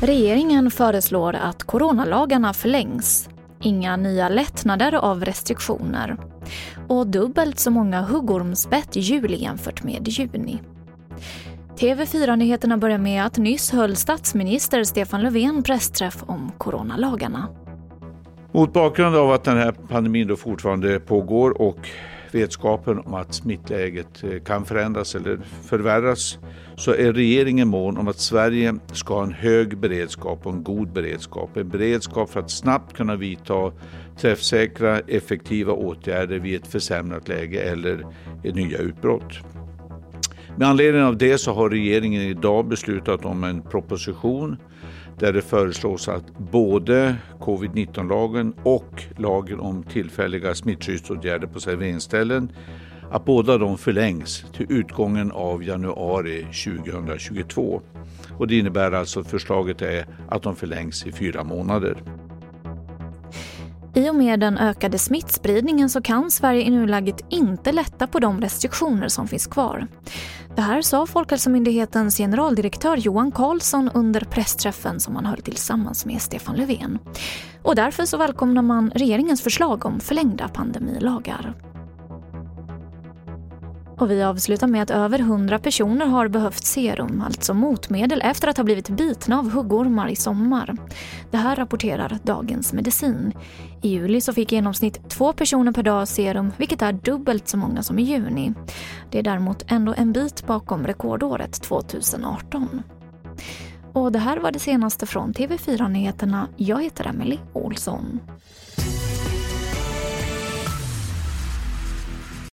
Regeringen föreslår att coronalagarna förlängs. Inga nya lättnader av restriktioner. Och dubbelt så många huggormsbett i juli jämfört med juni. TV4-nyheterna börjar med att nyss höll statsminister Stefan Löfven pressträff om coronalagarna. Mot bakgrund av att den här pandemin då fortfarande pågår och vetskapen om att smittläget eh, kan förändras eller förvärras så är regeringen mån om att Sverige ska ha en hög beredskap och en god beredskap. En beredskap för att snabbt kunna vidta träffsäkra, effektiva åtgärder vid ett försämrat läge eller nya utbrott. Med anledning av det så har regeringen idag beslutat om en proposition där det föreslås att både covid-19-lagen och lagen om tillfälliga smittskyddsåtgärder på serveringsställen att båda de förlängs till utgången av januari 2022. Och det innebär alltså att förslaget är att de förlängs i fyra månader. I och med den ökade smittspridningen så kan Sverige i nuläget inte lätta på de restriktioner som finns kvar. Det här sa Folkhälsomyndighetens generaldirektör Johan Carlsson under pressträffen som han höll tillsammans med Stefan Löfven. Och därför så välkomnar man regeringens förslag om förlängda pandemilagar. Och vi avslutar med att över 100 personer har behövt serum, alltså motmedel, efter att ha blivit bitna av huggormar i sommar. Det här rapporterar Dagens Medicin. I juli så fick i genomsnitt två personer per dag serum, vilket är dubbelt så många som i juni. Det är däremot ändå en bit bakom rekordåret 2018. Och det här var det senaste från TV4 Nyheterna. Jag heter Emily Olsson.